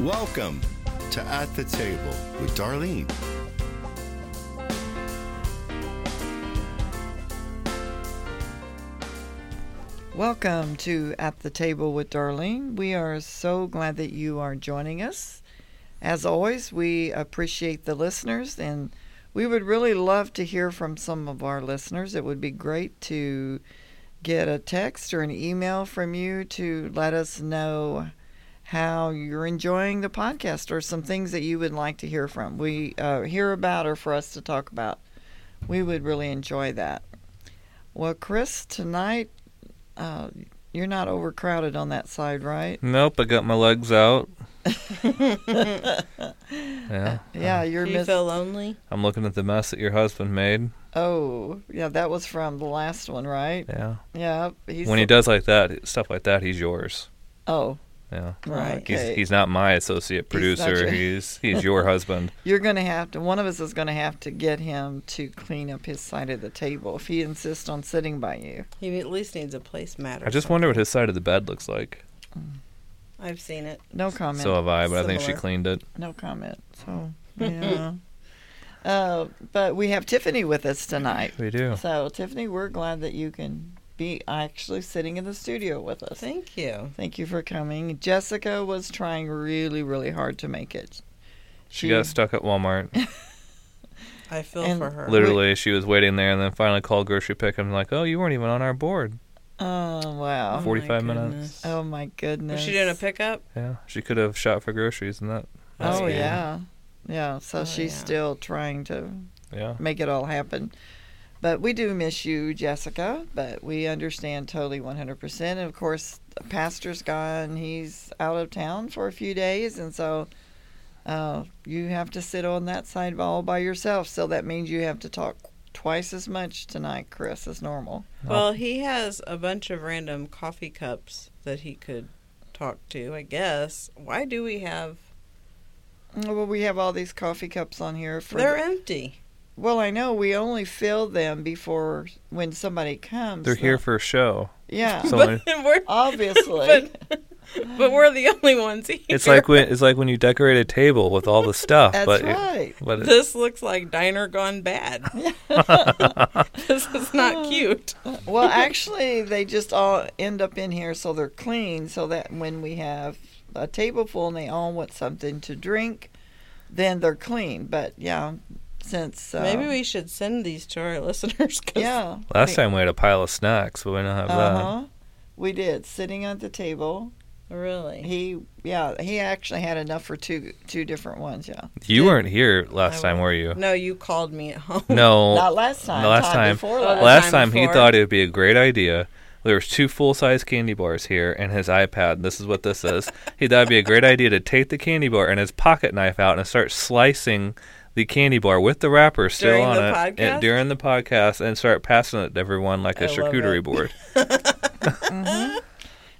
Welcome to At the Table with Darlene. Welcome to At the Table with Darlene. We are so glad that you are joining us. As always, we appreciate the listeners and we would really love to hear from some of our listeners. It would be great to get a text or an email from you to let us know how you're enjoying the podcast or some things that you would like to hear from. We uh, hear about or for us to talk about. We would really enjoy that. Well, Chris, tonight uh, you're not overcrowded on that side, right? Nope, I got my legs out. yeah. Yeah, you're Do you miss- feel lonely? I'm looking at the mess that your husband made. Oh, yeah, that was from the last one, right? Yeah. Yeah, he's when he does like that, stuff like that, he's yours. Oh, Yeah. Right. Okay. He's he's not my associate He's not producer. your- He's he's your husband. You're going to have to, one of us is going to have to get him to clean up his side of the table if he insists on sitting by you. He at least needs a placemat. or I just wonder what his side of the bed looks like. something. I've seen it. No comment. So have I, but I think she cleaned it. no comment. So, yeah. uh, but we have Tiffany with us tonight. We do. So, Tiffany, we're glad that you can be actually sitting in the studio with us. Thank you. Thank you for coming. Jessica was trying really, really hard to make it. She got stuck at Walmart. I feel And for her. Literally, she was waiting there and then finally called grocery pick and like, oh, you weren't even on our board. Oh wow. Oh, 45 my minutes. Oh my goodness. Was she doing a pickup? Yeah, she could have shot for groceries and that. Oh good. yeah. Yeah. So Oh, she's yeah. still trying to Yeah. make it all happen. But we do miss you, Jessica, but we understand totally 100%. And of course, the pastor's gone. He's out of town for a few days. And so uh, you have to sit on that side all by yourself. So that means you have to talk twice as much tonight, Chris, as normal. Well, he has a bunch of random coffee cups that he could talk to, I guess. Why do we have. Well, we have all these coffee cups on here for. They're the- empty. Well, I know we only fill them before when somebody comes. They're here for a show. Yeah, but, we're, obviously. but, but we're the only ones here. It's like when it's like when you decorate a table with all the stuff, That's but right. but it, This looks like diner gone bad. this is not cute. Well, actually, they just all end up in here so they're clean, so that when we have a table full and they all want something to drink, then they're clean. But yeah, since uh, Maybe we should send these to our listeners. 'cause yeah last time we had a pile of snacks, but we don't have uh that. we did sitting at the table. Really? He yeah he actually had enough for two two different ones. Yeah, You weren't here last time, were you? No, you called me at home. No. not last time. the last time- before Oh, last. the Last time time he thought it would be a great idea. There was two full size candy bars here and his iPad. This is what this is. he thought it'd be a great idea to take the candy bar and his pocket knife out and start slicing the candy bar with the wrapper still During on it podcast? and- during the podcast and start passing it to everyone like a I love charcuterie it. board.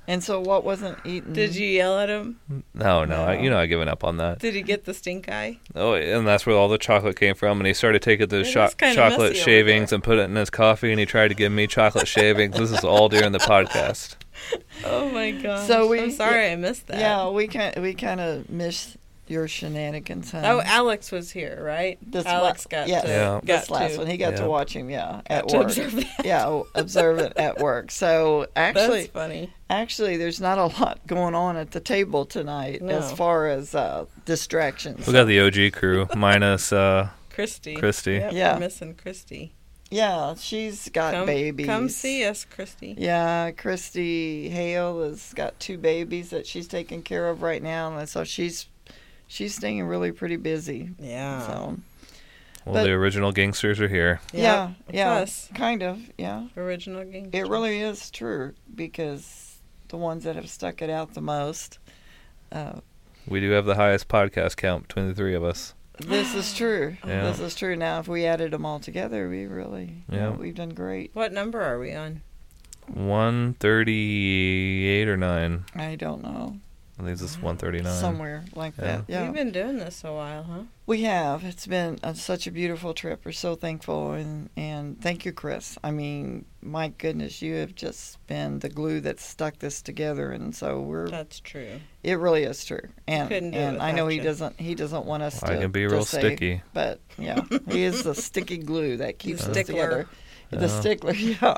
And so what wasn't eaten? Did you yell at him? No, no, I, you know I've given up on that. Did he get the stink eye? Oh, and that's where all the chocolate came from. And he started taking the cho- chocolate shavings and put it in his coffee, and he tried to give me chocolate shavings. This is all during the podcast. Oh my god! So we- I'm sorry I missed that. Yeah, we kind we kind of missed your shenanigans. Huh? Oh, Alex was here, right? This Alex la- got yes, to Yeah. got this last to. one. He got Yeah. to watch him. Yeah, at to work. observe that. Yeah, o- observe it at work. So actually, That's funny. actually, there's not a lot going on at the table tonight as far as uh, distractions. We got the OG crew minus uh, Christy. Christy. Yep, Yeah. we're missing Christy. yeah, she's got Come, babies. come see us, Christy. Yeah, Christy Hale has got two babies that she's taking care of right now, and so she's she's staying really pretty busy. Yeah. So Well, But- the original gangsters are here. yeah, it's yeah, us. kind of, yeah. Original game. It really is true because the ones that have stuck it out the most. Uh, We do have the highest podcast count between the three of us. this is true. Yeah. This is true. Now, if we added them all together, we really, you know, Yeah. we've done great. What number are we on? One thirty-eight or nine. I don't know. I think this is 139. somewhere like Yeah. that. Yeah, We've been doing this a while, huh? we have. It's been uh such a beautiful trip. We're so thankful, and and thank you, Chris. I mean, my goodness, you have just been the glue that stuck this together, and so we're. That's true. It really is true, and Couldn't do it and I know without he doesn't. He doesn't want us Well, I to. can be real say, sticky. but yeah, he is the sticky glue that keeps us stickler. together. The stickler, yeah.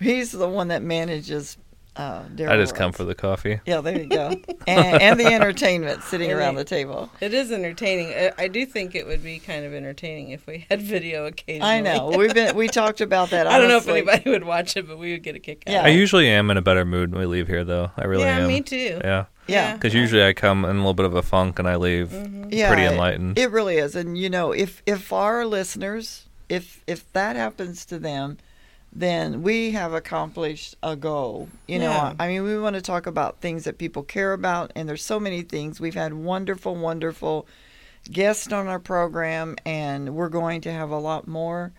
He's the one that manages. Uh, I just come for the coffee. Yeah, there you go. and, and the entertainment sitting And around the- the table. It is entertaining. I, I do think it would be kind of entertaining if we had video occasionally. I know. We've been we talked about that. I don't know if anybody would watch it, but we would get a kick out. Yeah. I usually am in a better mood when we leave here, though. I really yeah, am. me too. Yeah, Yeah. because usually I come in a little bit of a funk and I leave Mm-hmm. Yeah, pretty it- enlightened. It really is, and you know, if if our listeners, if if that happens to them, then we have accomplished a goal. You know, Yeah. I mean, we want to talk about things that people care about, and there's so many things. We've had wonderful, wonderful guests on our program, and we're going to have a lot more.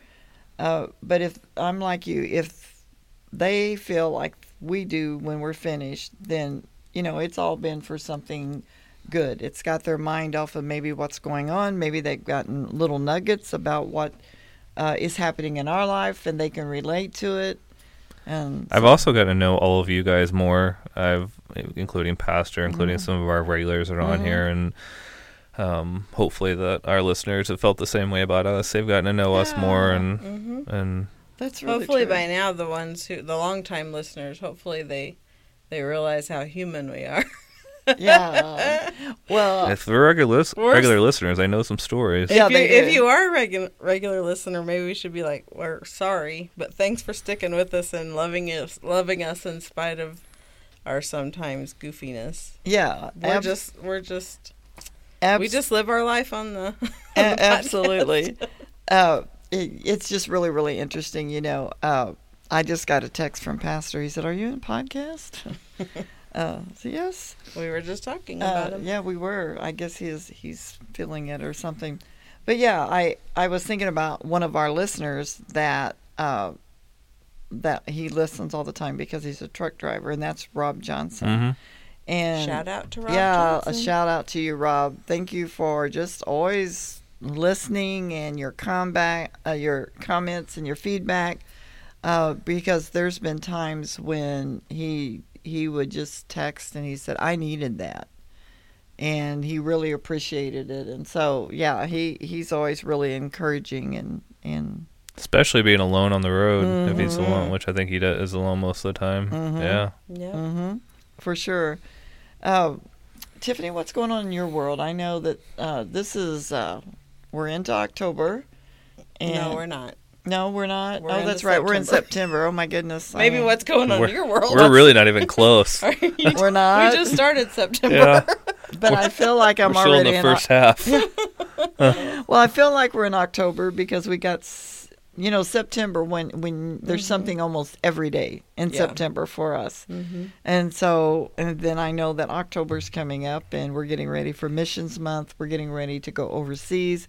Uh, but if I'm like you, if they feel like we do when we're finished, then you know it's all been for something good. It's got their mind off of maybe what's going on. Maybe they've gotten little nuggets about what uh, is happening in our life, and they can relate to it. And I've also gotten to know all of you guys more. I've, including Pastor, including Mm-hmm. some of our regulars that are on here, and um, hopefully that our listeners have felt the same way about us. They've gotten to know us more, and hmm and that's really Hopefully true. by now, the ones who, the longtime listeners, hopefully they they realize how human we are. yeah. Well, if they're regular lis- regular listeners, I know some stories. Yeah, if, you, if you are a regular regular listener, maybe we should be like, "We're sorry, but thanks for sticking with us and loving us, loving us in spite of our sometimes goofiness." yeah. We're ab- just we're just abs- we just live our life on the, on A- podcast. absolutely. uh, it, it's just really, really interesting. You know, uh, I just got a text from Pastor. He said, "Are you in podcast?" uh, so yes. We were just talking Uh, about him. yeah, we were. I guess he's he's feeling it or something. But yeah, I I was thinking about one of our listeners that uh, that he listens all the time because he's a truck driver, and that's Rob Johnson. hmm And Shout out to Rob yeah, Johnson. a shout out to you, Rob. Thank you for just always listening and your combat, uh, your comments and your feedback. Uh, because there's been times when he he would just text and he said, "I needed that," and he really appreciated it. And so, yeah, he he's always really encouraging and and Especially being alone on the road, if he's Mhm. alone, which I think he does, is alone most of the time. Mhm. Yeah. Yeah. hmm for sure. Uh, Tiffany, what's going on in your world? I know that uh, this is uh, we're into October. And no, we're not. No, we're not. We're oh, that's right. We're in September. September. Oh my goodness. I Maybe am- what's going on in your world? We're really not even close. You- we're not. we just started September. yeah. but I feel like I'm We're still in the in. first Oc- half. well, I feel like we're in October because we got. You know, September when when there's Mhm. something almost every day in Yeah. September for us. hmm And so, and then I know that October's coming up, and we're getting ready for Missions Month. We're getting ready to go overseas,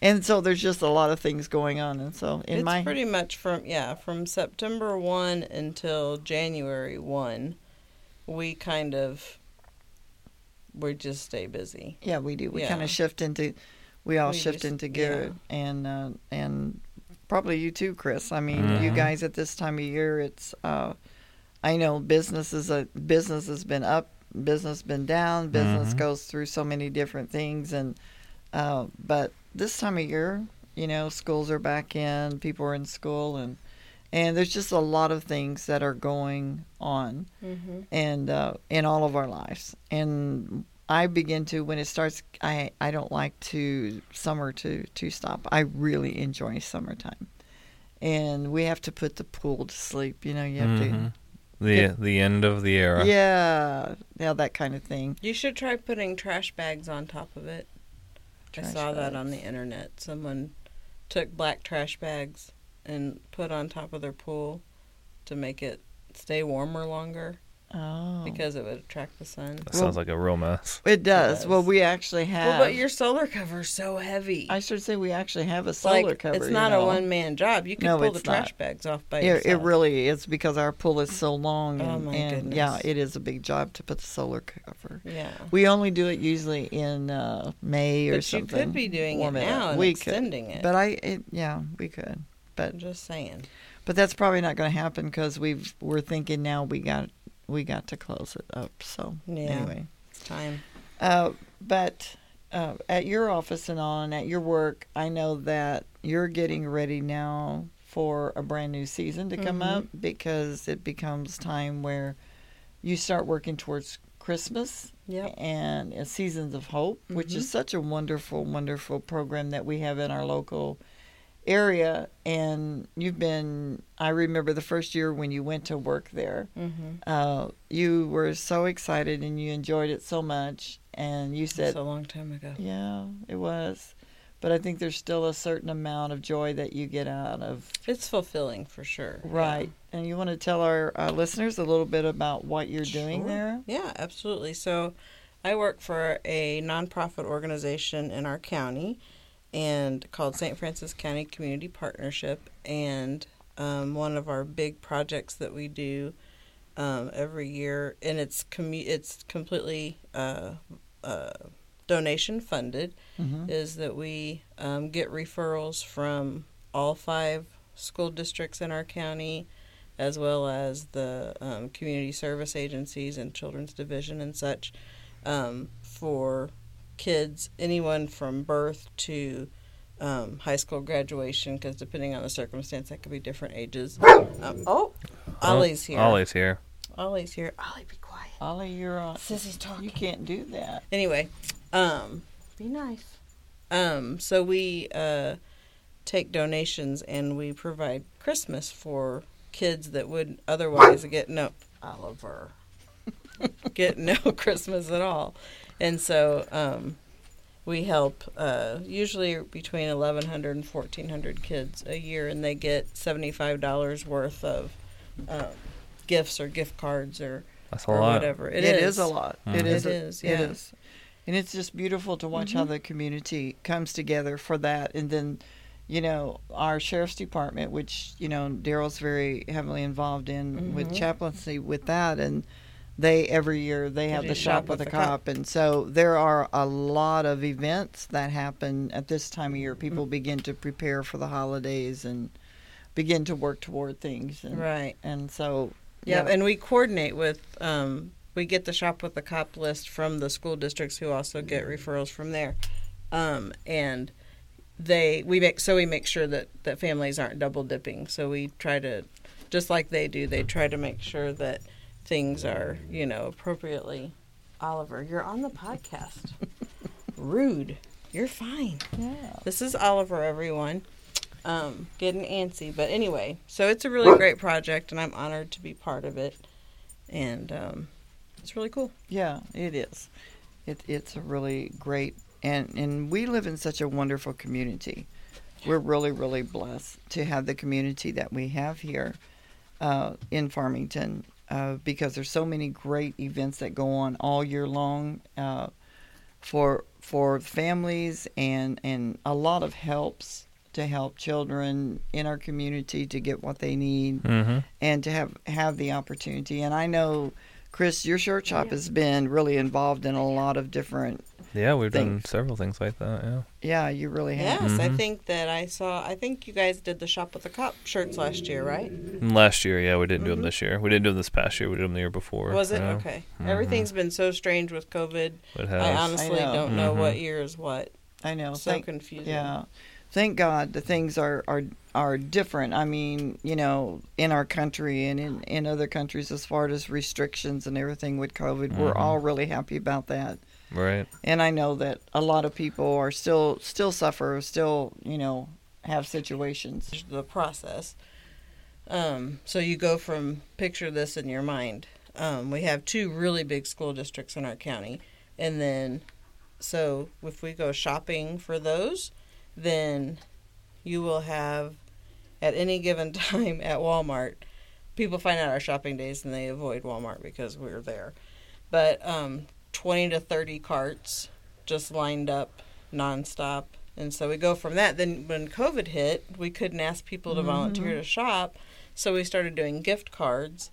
and so there's just a lot of things going on. And so, in it's my pretty much from yeah from September one until January one, we kind of we just stay busy. yeah, we do. We Yeah. kind of shift into, we all We shift just- into gear, and uh, and probably you too, Chris. I mean, you Mhm. guys at this time of year, it's. Uh, I know business is a business has been up, business been down, business Mhm. goes through so many different things, and uh, but this time of year, you know, schools are back in, people are in school, and and there's just a lot of things that are going on, Mm-hmm. and uh, in all of our lives, and I begin to when it starts. I I don't like to summer to to stop. I really enjoy summertime, and we have to put the pool to sleep. You know, you have Mhm. The Get- the end of the era. Yeah, yeah, that kind of thing. You should try putting trash bags on top of it. I Trash saw that on the internet. Someone took black trash bags and put on top of their pool to make it stay warmer longer. Oh, because it would attract the sun. That Well- sounds like a real mess. it does. does. Well, we actually have. Well, but your solar cover is so heavy. I should say we actually have a solar like cover. it's you not know. a one man job. You can No, pull the it's not. trash bags off by It, yourself. it really is because our pool is so long, Oh, and, my and yeah, it is a big job to put the solar cover. Yeah. We only do it usually in uh, May or But you could be doing it now and we extending could, it. but I, it, yeah, we could, but I'm just saying. but that's probably not going to happen because we've we're thinking now we got we got to close it up. So Yeah. anyway, It's time. uh, but uh, at your office and on at your work, I know that you're getting ready now for a brand new season to come Mhm. up because it becomes time where you start working towards Christmas Yep. and Seasons of Hope, which is Mhm. such a wonderful, wonderful program that we have in our local area. And you've been, I remember the first year when you went to work there, Mm-hmm. uh, you were so excited and you enjoyed it so much. And you said, It's a long time ago. yeah, it was. But I think there's still a certain amount of joy that you get out of. It's fulfilling for sure. Right. And you want to tell our uh, listeners a little bit about what you're doing Sure. there? Yeah, absolutely. So I work for a nonprofit organization in our county and called St. Francois County Community Partnership. And um, one of our big projects that we do um, every year, and it's commu- it's completely uh, uh, donation funded, Mm-hmm. is that we um, get referrals from all five school districts in our county, as well as the um, community service agencies and children's division and such, um, for kids, anyone from birth to um, high school graduation, because depending on the circumstance, that could be different ages. Um, oh, Ollie's here. Ollie's here. Ollie's here. Ollie, be quiet. Ollie, you're on. Sissy's talking. You can't do that. Anyway, um, be nice. Um, so we uh, take donations and we provide Christmas for kids that would otherwise get no Oliver get no Christmas at all, and so um, we help uh, usually between 1,100 and 1,400 kids a year, and they get seventy-five dollars worth of um, gifts or gift cards or That's a or lot. whatever. it is. a lot. It Mhm. is. It a- is, It yeah. is. And it's just beautiful to watch how the community comes together for that. And then, you know, our sheriff's department, which, you know, Daryl's very heavily involved in with Mhm. chaplaincy with that. And they, every year, they have the shop with a the cop. And so there are a lot of events that happen at this time of year. People Mm. begin to prepare for the holidays and begin to work toward things. And, right. and so, Yeah, and we coordinate with. Um, we get the shop with the cop list from the school districts, who also get referrals from there, um, and they we make so we make sure that that families aren't double dipping. So we try to, just like they do, they try to make sure that things are you know appropriately. Oliver, you're on the podcast. Rude. You're fine. yeah. This is Oliver, everyone. Um, getting antsy, but anyway, so it's a really great project, and I'm honored to be part of it, and um, it's really cool. Yeah, it is. It, it's a really great, and and we live in such a wonderful community. We're really, really blessed to have the community that we have here uh, in Farmington uh, because there's so many great events that go on all year long uh, for for families and and a lot of helps to help children in our community to get what they need Mm-hmm. and to have have the opportunity. And I know, Chris, your shirt shop has been really involved in a lot of different. Yeah, we've done several things like that. Yeah. Yeah, you really have. Yes, I Mhm. think that I saw. I think you guys did the shop with the cop shirts last year, right? Last year, yeah, we didn't do 'em do them Mhm. this year. We didn't do them this past year. We did them the year before. Was it yeah. okay? Mhm. Everything's been so strange with COVID. It I has. honestly I know. don't know what year is what. I know. so Thank, confusing. yeah, thank God the things are are are different. I mean, you know, in our country and in in other countries, as far as restrictions and everything with COVID, we're Mhm. all really happy about that. Right. And I know that a lot of people are still still suffer, still you know have situations. the process. Um, so you go from picture this in your mind. Um, we have two really big school districts in our county, and then so if we go shopping for those, then you will have at any given time at Walmart people find out our shopping days and they avoid Walmart because we're there. But um, 20 to 30 carts just lined up nonstop. And so we go from that. Then when COVID hit, we couldn't ask people to volunteer to shop. So we started doing gift cards.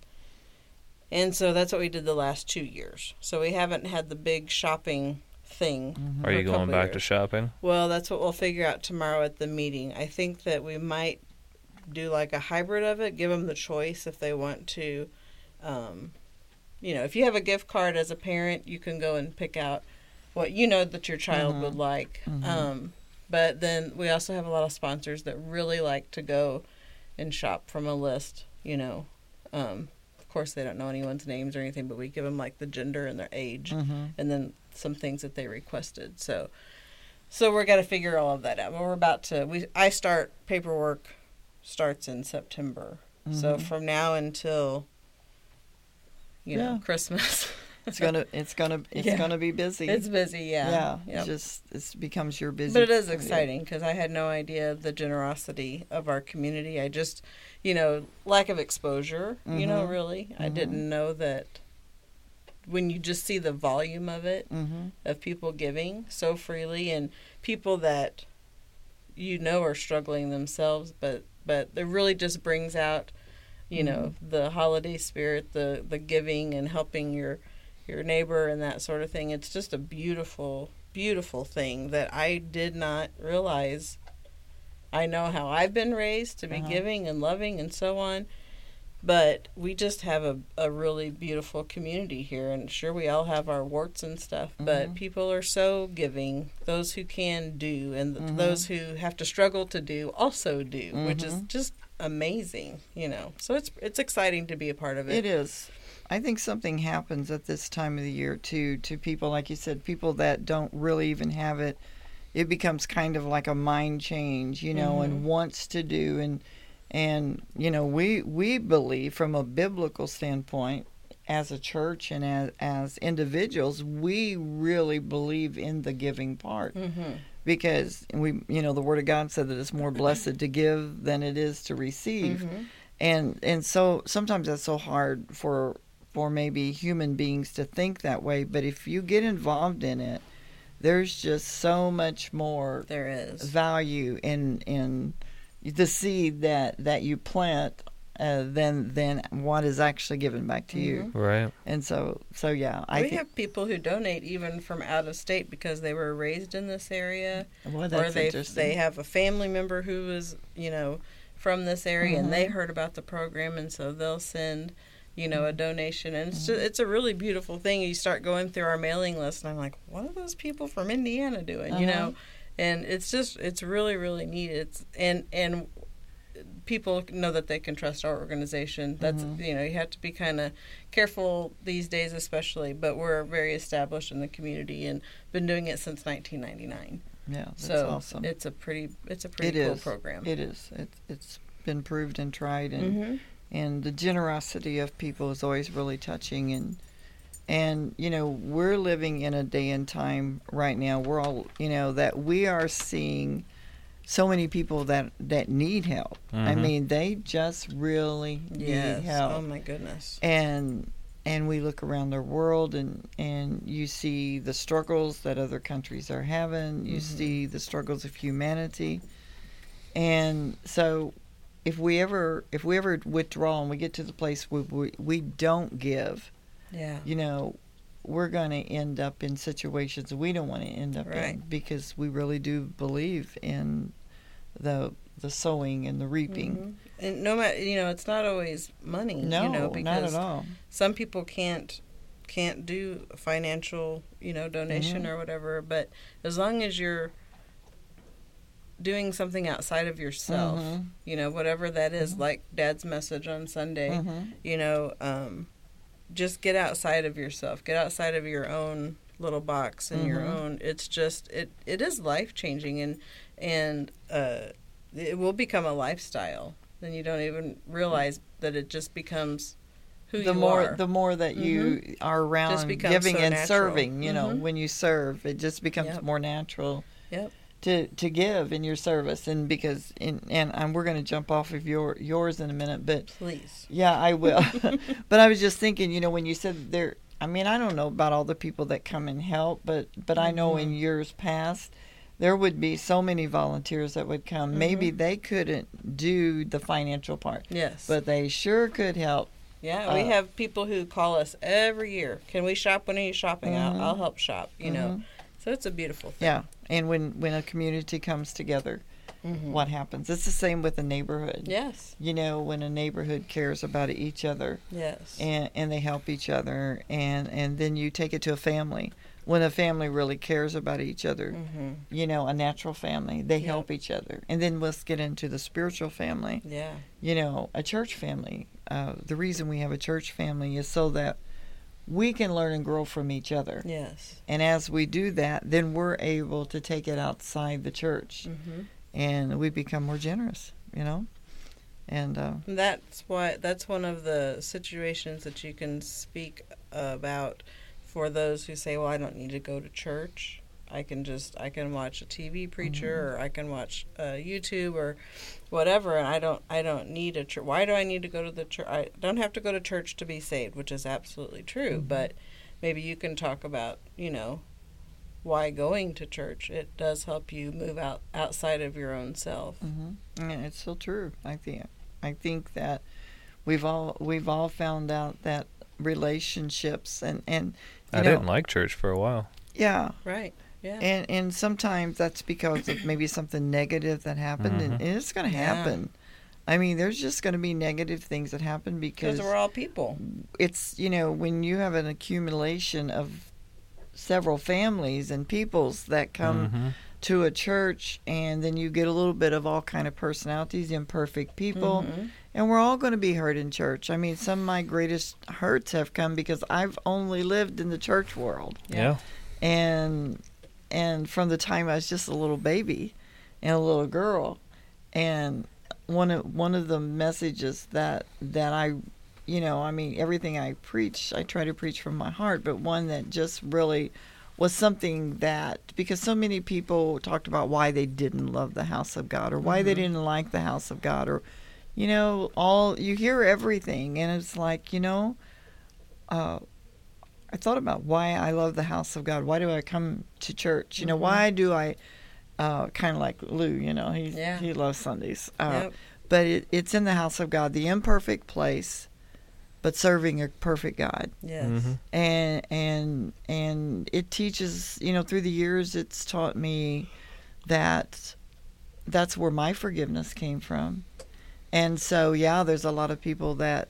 And so that's what we did the last two years. So we haven't had the big shopping thing. Are you going couple back to shopping? Well, that's what we'll figure out tomorrow at the meeting. I think that we might do like a hybrid of it, give them the choice if they want to. Um, you know, if you have a gift card as a parent, you can go and pick out what you know that your child would like. Um, but then we also have a lot of sponsors that really like to go and shop from a list, you know. Um, of course, they don't know anyone's names or anything, but we give them like the gender and their age Mm-hmm. and then some things that they requested. So, so we're going to figure all of that out. But we're about to. We I start paperwork starts in September. So from now until you know Christmas, It's gonna it's gonna it's Yeah. gonna be busy. it's busy. Yeah, yeah. Yep. It just it becomes your busy. But it is exciting because I had no idea of the generosity of our community. I just, you know, lack of exposure. You know, Mhm. really, I Mhm. didn't know that when you just see the volume of it, Mm-hmm. of people giving so freely and people that you know are struggling themselves but but it really just brings out you know the holiday spirit the the giving and helping your your neighbor and that sort of thing it's just a beautiful beautiful thing that I did not realize I know how I've been raised to be Uh-huh. giving and loving and so on but we just have a, a really beautiful community here and sure we all have our warts and stuff but Mhm. people are so giving those who can do and th- Mhm. those who have to struggle to do also do which is Mhm. just amazing you know so it's it's exciting to be a part of it It is. I think something happens at this time of the year too to people like you said, people that don't really even have it. It becomes kind of like a mind change, you know, and wants to do and and you know, we we believe from a biblical standpoint as a church and as as individuals, we really believe in the giving part mm-hmm. Because we you know, the word of God said that it's more blessed to give than it is to receive Mm-hmm. and and so sometimes that's so hard for for maybe human beings to think that way but if you get involved in it there's just so much more there is value in in the seed that that you plant uh, than than what is actually given back to you. Right. and so so yeah i we think have people who donate even from out of state because they were raised in this area. Well or they interesting. they have a family member who was you know from this area and Mm-hmm. they heard about the program and so they'll send you know a Mm-hmm. donation. And it's just, it's a really beautiful thing. You start going through our mailing list and I'm like what are those people from Indiana doing you Uh-huh. know and it's just it's really really neat. It's and and people know that they can trust our organization. That's Mm-hmm. you know you have to be kind of careful these days especially but we're very established in the community and been doing it since 1999 yeah that's so awesome. it's a pretty it's a it pretty cool is. program. it is. It, it's been proved and tried and hmm and the generosity of people is always really touching and and you know we're living in a day and time right now we're all you know that we are seeing so many people that that need help i Mhm. mean they just really Yes. need help Oh my goodness. and and we look around the world and and you see the struggles that other countries are having you Mm-hmm. see the struggles of humanity and so if we ever if we ever withdraw and we get to the place where we, we don't give Yeah. you know we're going to end up in situations we don't want to end up in because we really do believe in the the sowing and the reaping Mhm. And no matter you know, it's not always money. no you know, not because at all some people can't can't do a financial you know donation Mhm. or whatever. But as long as you're doing something outside of yourself, Mhm. you know, whatever that is, like Dad's message on Sunday. Mhm. you know, um, just get outside of yourself. Get outside of your own little box and your Mhm. own. It's just it it is life changing and and uh, it will become a lifestyle. Then you don't even realize that it just becomes who the you more are. the more that you are around giving so and natural. serving you know Mhm. when you serve it just becomes Yep. more natural Yep. to to give in your service and because in, and and we're going to jump off of your yours in a minute but Please. yeah I will but I was just thinking you know when you said there I mean I don't know about all the people that come and help but but I know in years past there would be so many volunteers that would come maybe they couldn't do the financial part Yes. but they sure could help yeah, we uh, have people who call us every year. Can we shop? When are you shopping? Mhm. I'll, I'll help shop. You know, so it's a beautiful thing. yeah and when when a community comes together Mhm. what happens it's the same with a neighborhood Yes. you know when a neighborhood cares about each other Yes. and and they help each other and and then you take it to a family when a family really cares about each other hmm you know a natural family they Yep. help each other and then let's get into the spiritual family Yeah. you know a church family uh, the reason we have a church family is so that we can learn and grow from each other Yes. and as we do that then we're able to take it outside the church hmm and we become more generous you know and uh, That's why. That's one of the situations that you can speak about for those who say, "Well, I don't need to go to church. I can just I can watch a TV preacher, or I can watch uh, YouTube, or whatever, and I don't I don't need a church. Why do I need to go to the church? I don't have to go to church to be saved, which is absolutely true. But maybe you can talk about you know why going to church it does help you move out outside of your own self. hmm Yeah, it's so true. I think I think that we've all we've all found out that relationships and and I know, didn't like church for a while. yeah Right. Yeah. and and sometimes that's because of maybe something negative that happened and, Mhm. and it's going to Yeah. happen. I mean, there's just going to be negative things that happen because because we're all people. it's you know when you have an accumulation of several families and peoples that come Mhm. to a church and then you get a little bit of all kind of personalities imperfect people Mhm. and we're all going to be hurt in church i mean some of my greatest hurts have come because i've only lived in the church world Yeah. and and from the time i was just a little baby and a little girl and one of one of the messages that that i you know i mean everything i preach i try to preach from my heart but one that just really was something that because so many people talked about why they didn't love the house of God or why they Mhm. didn't like the house of God or you know all you hear everything and it's like you know uh I thought about why I love the house of God why do I come to church you know Mhm. why do I uh kind of like Lou you know he Yeah. he loves Sundays uh Yep. but it, it's in the house of God the imperfect place but serving a perfect God Yes. Mhm. and and and it teaches you know through the years it's taught me that that's where my forgiveness came from and so yeah there's a lot of people that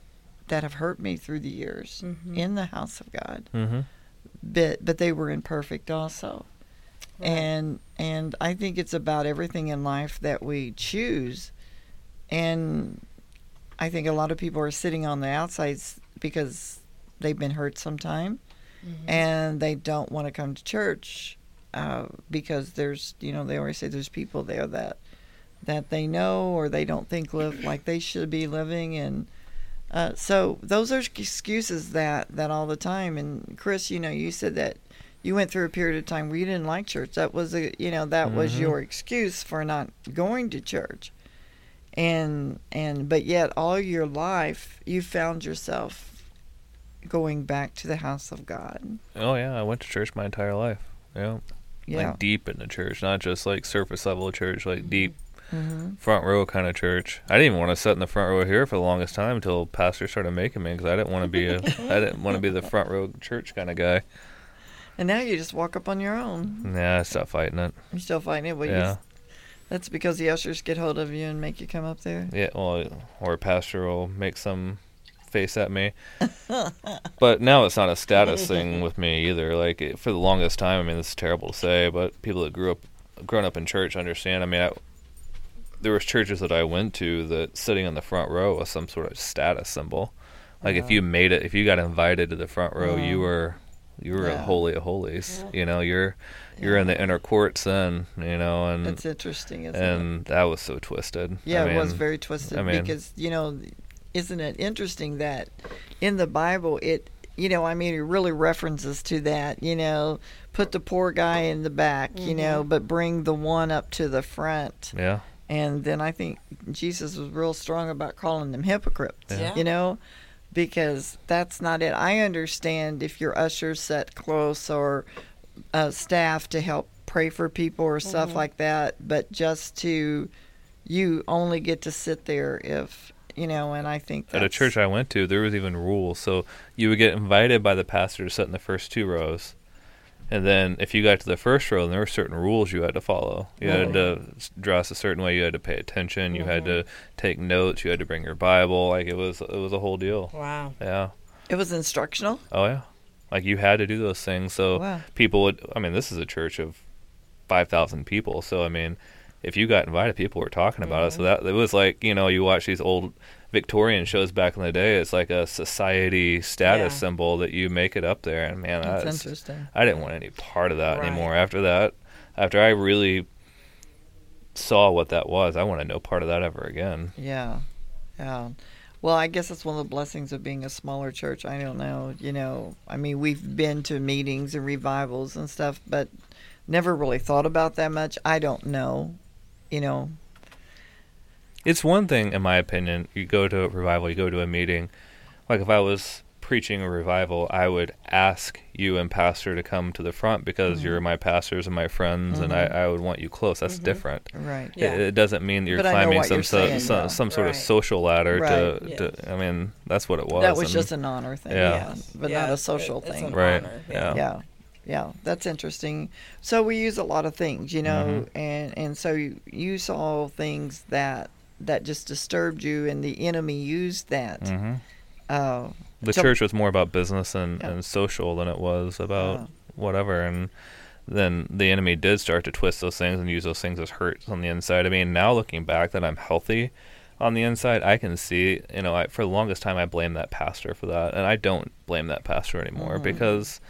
that have hurt me through the years Mhm. in the house of god Mhm. but but they were imperfect also Right. and and i think it's about everything in life that we choose and i think a lot of people are sitting on the outsides because they've been hurt sometime Mhm. and they don't want to come to church uh, because there's you know they always say there's people there that that they know or they don't think live like they should be living and uh, so those are excuses that that all the time and chris you know you said that you went through a period of time where you didn't like church that was a you know that was Mhm. your excuse for not going to church and and but yet all your life you found yourself going back to the house of god Oh yeah, I went to church my entire life. Yeah. yeah Like deep in the church, not just like surface level church, like deep hmm front row kind of church. I didn't even want to sit in the front row here for the longest time until pastor started making me because I didn't want to be a I didn't want to be the front row church kind of guy. and now you just walk up on your own Nah, I stopped fighting it. you're still fighting it but you, yeah, that's because the ushers get hold of you and make you come up there yeah. Well, or a pastor will make some face at me. but now it's not a status thing with me either. Like for the longest time, I mean, this is terrible to say, but people that grew up, grown up in church understand. I mean, I, there was churches that I went to that sitting in the front row was some sort of status symbol. Like if you made it, if you got invited to the front row, you were you were a holy of holies. Yeah. You know, you're you're in the inner courts then. You know, and That's interesting, isn't it? and that was so twisted. Yeah, I it was very twisted I mean- because you know, isn't it interesting that in the Bible it you know, I mean, it really references to that. You know, put the poor guy in the back. You know, mm-hmm. but bring the one up to the front. Yeah. And then I think Jesus was real strong about calling them hypocrites. Yeah. You know, because that's not it. I understand if your ushers set close or uh, staff to help pray for people or stuff Mm-hmm. like that, but just to you only get to sit there if you know. And I think At a church I went to, there was even rules. So you would get invited by the pastor to sit in the first two rows. And then if you got to the first row, there were certain rules you had to follow. You had to dress a certain way. You had to pay attention. You had to take notes. You had to bring your Bible. Like it was, it was a whole deal. Wow. Yeah. it was instructional. Oh yeah. Like you had to do those things. So Wow. people would. I mean, this is a church of five thousand people. So I mean, if you got invited, people were talking about it. So that it was like you know you watch these old Victorian shows back in the day. It's like a society status Yeah. symbol that you make it up there. And man, That's that's interesting. I didn't want any part of that Right. anymore. After that, after I really saw what that was, I want to know part of that ever again. Yeah, yeah. Well, I guess that's one of the blessings of being a smaller church. I don't know, you know. I mean, we've been to meetings and revivals and stuff, but never really thought about that much. I don't know, you know. It's one thing, in my opinion, you go to a revival, you go to a meeting. Like if I was preaching a revival, I would ask you and pastor to come to the front because Mm-hmm. you're my pastors and my friends, and I, I would want you close. That's different. Right. Yeah. It, it doesn't mean that you're But climbing some you're so, saying, some, some sort of social ladder to, Right. to. Yes. I mean, that's what it was. that was and- just an honor thing, Yeah. yeah, but Yeah, not a social it's thing. an Right, honor, yeah. yeah yeah that's interesting so we use a lot of things you know Mm-hmm. and and so you, you saw things that that just disturbed you and the enemy used that Mhm. uh the So- church was more about business and, Yeah. and social than it was about Yeah. whatever and then the enemy did start to twist those things and use those things as hurts on the inside i mean now looking back that i'm healthy on the inside i can see you know I, for the longest time i blamed that pastor for that and i don't blame that pastor anymore Mm-hmm. because